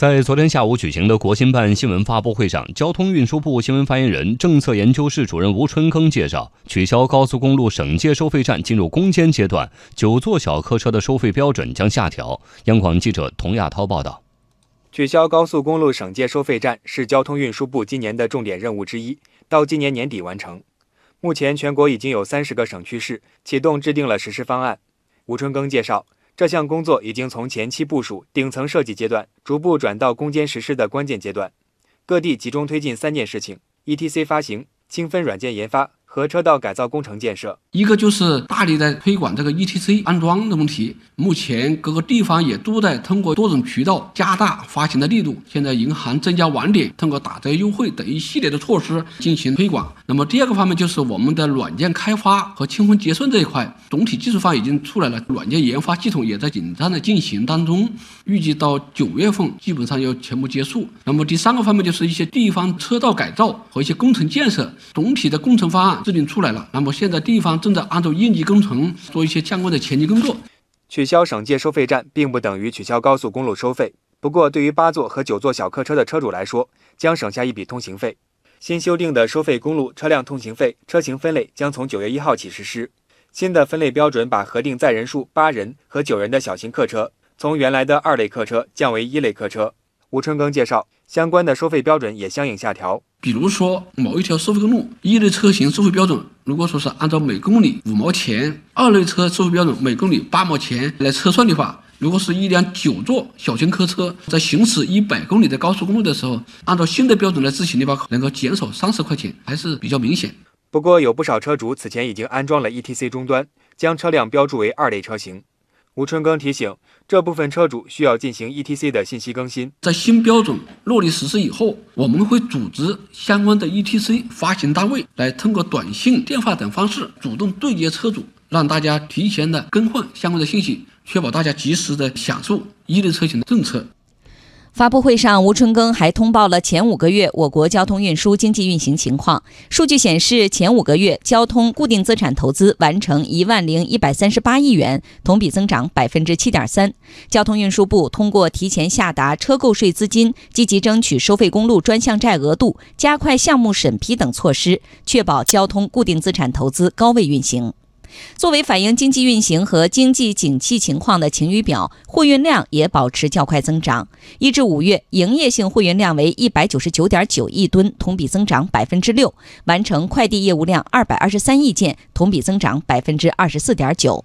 在昨天下午举行的国新办新闻发布会上，交通运输部新闻发言人、政策研究室主任吴春耕介绍，取消高速公路省界收费站进入攻坚阶段，九座小客车的收费标准将下调。央广记者童亚涛报道。取消高速公路省界收费站是交通运输部今年的重点任务之一，到今年年底完成。目前，全国已经有三十个省区市启动制定了实施方案。吴春耕介绍。这项工作已经从前期部署、顶层设计阶段，逐步转到攻坚实施的关键阶段。各地集中推进三件事情：ETC 发行、清分软件研发。和车道改造工程建设，一个就是大力在推广这个 ETC 安装的问题。目前各个地方也都在通过多种渠道加大发行的力度。现在银行增加网点，通过打折优惠等一系列的措施进行推广。那么第二个方面就是我们的软件开发和清分结算这一块，总体技术方已经出来了，软件研发系统也在紧张的进行当中，预计到九月份基本上要全部结束。那么第三个方面就是一些地方车道改造和一些工程建设，总体的工程方案。制定出来了，那么现在地方正在按照应急工程做一些相关的前期工作。取消省界收费站并不等于取消高速公路收费，不过对于八座和九座小客车的车主来说，将省下一笔通行费。新修订的收费公路车辆通行费车型分类将从九月一号起实施。新的分类标准把核定载人数八人和九人的小型客车从原来的二类客车降为一类客车。吴春耕介绍，相关的收费标准也相应下调。比如说，某一条收费公路一类车型收费标准，如果说是按照每公里五毛钱，二类车收费标准每公里八毛钱来测算的话，如果是一辆九座小型客车在行驶一百公里的高速公路的时候，按照新的标准来执行的话，能够减少三十块钱，还是比较明显。不过，有不少车主此前已经安装了 ETC 终端，将车辆标注为二类车型。吴春耕提醒，这部分车主需要进行 ETC 的信息更新。在新标准落地实施以后，我们会组织相关的 ETC 发行单位来通过短信、电话等方式主动对接车主，让大家提前的更换相关的信息，确保大家及时的享受一类车型的政策。发布会上，吴春耕还通报了前五个月我国交通运输经济运行情况。数据显示，前五个月交通固定资产投资完成一万零一百三十八亿元，同比增长百分之七点三。交通运输部通过提前下达车购税资金、积极争取收费公路专项债额度、加快项目审批等措施，确保交通固定资产投资高位运行。作为反映经济运行和经济景气情况的晴雨表，货运量也保持较快增长。一至五月，营业性货运量为一百九十九点九亿吨，同比增长百分之六；完成快递业务量二百二十三亿件，同比增长百分之二十四点九。